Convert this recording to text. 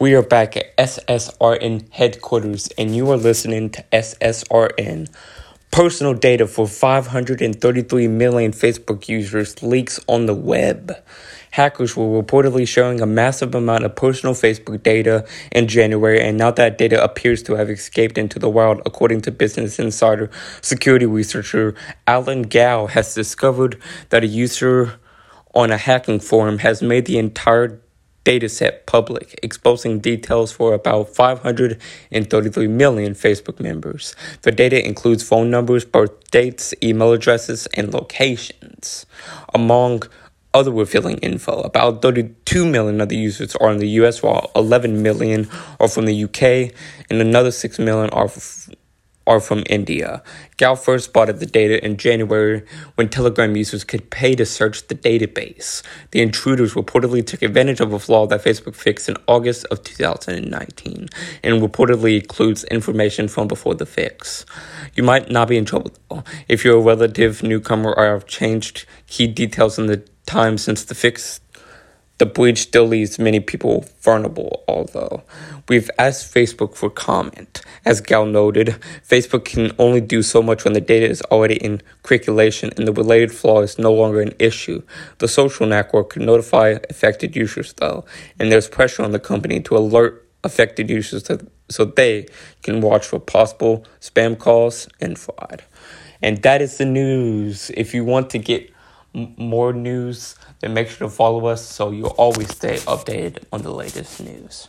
We are back at SSRN headquarters, and you are listening to SSRN. Personal data for 533 million Facebook users leaks on the web. Hackers were reportedly sharing a massive amount of personal Facebook data in January, and now that data appears to have escaped into the wild, according to Business Insider. Security researcher Alon Gal has discovered that a user on a hacking forum has made the entire dataset public, exposing details for about 533 million Facebook members. The data includes phone numbers, birth dates, email addresses, and locations. Among other revealing info, about 32 million of the users are in the US, while 11 million are from the UK, and another 6 million are are from India. Gal first spotted the data in January when Telegram users could pay to search the database. The intruders reportedly took advantage of a flaw that Facebook fixed in August of 2019 and reportedly includes information from before the fix. You might not be in trouble though. If you're a relative newcomer or have changed key details in the time since the fix the breach still leaves many people vulnerable, although we've asked Facebook for comment. As Gal noted, Facebook can only do so much when the data is already in circulation and the related flaw is no longer an issue. The social network can notify affected users, though, and there's pressure on the company to alert affected users to, so they can watch for possible spam calls and fraud. And that is the news. If you want to get more news, then make sure to follow us so you'll always stay updated on the latest news.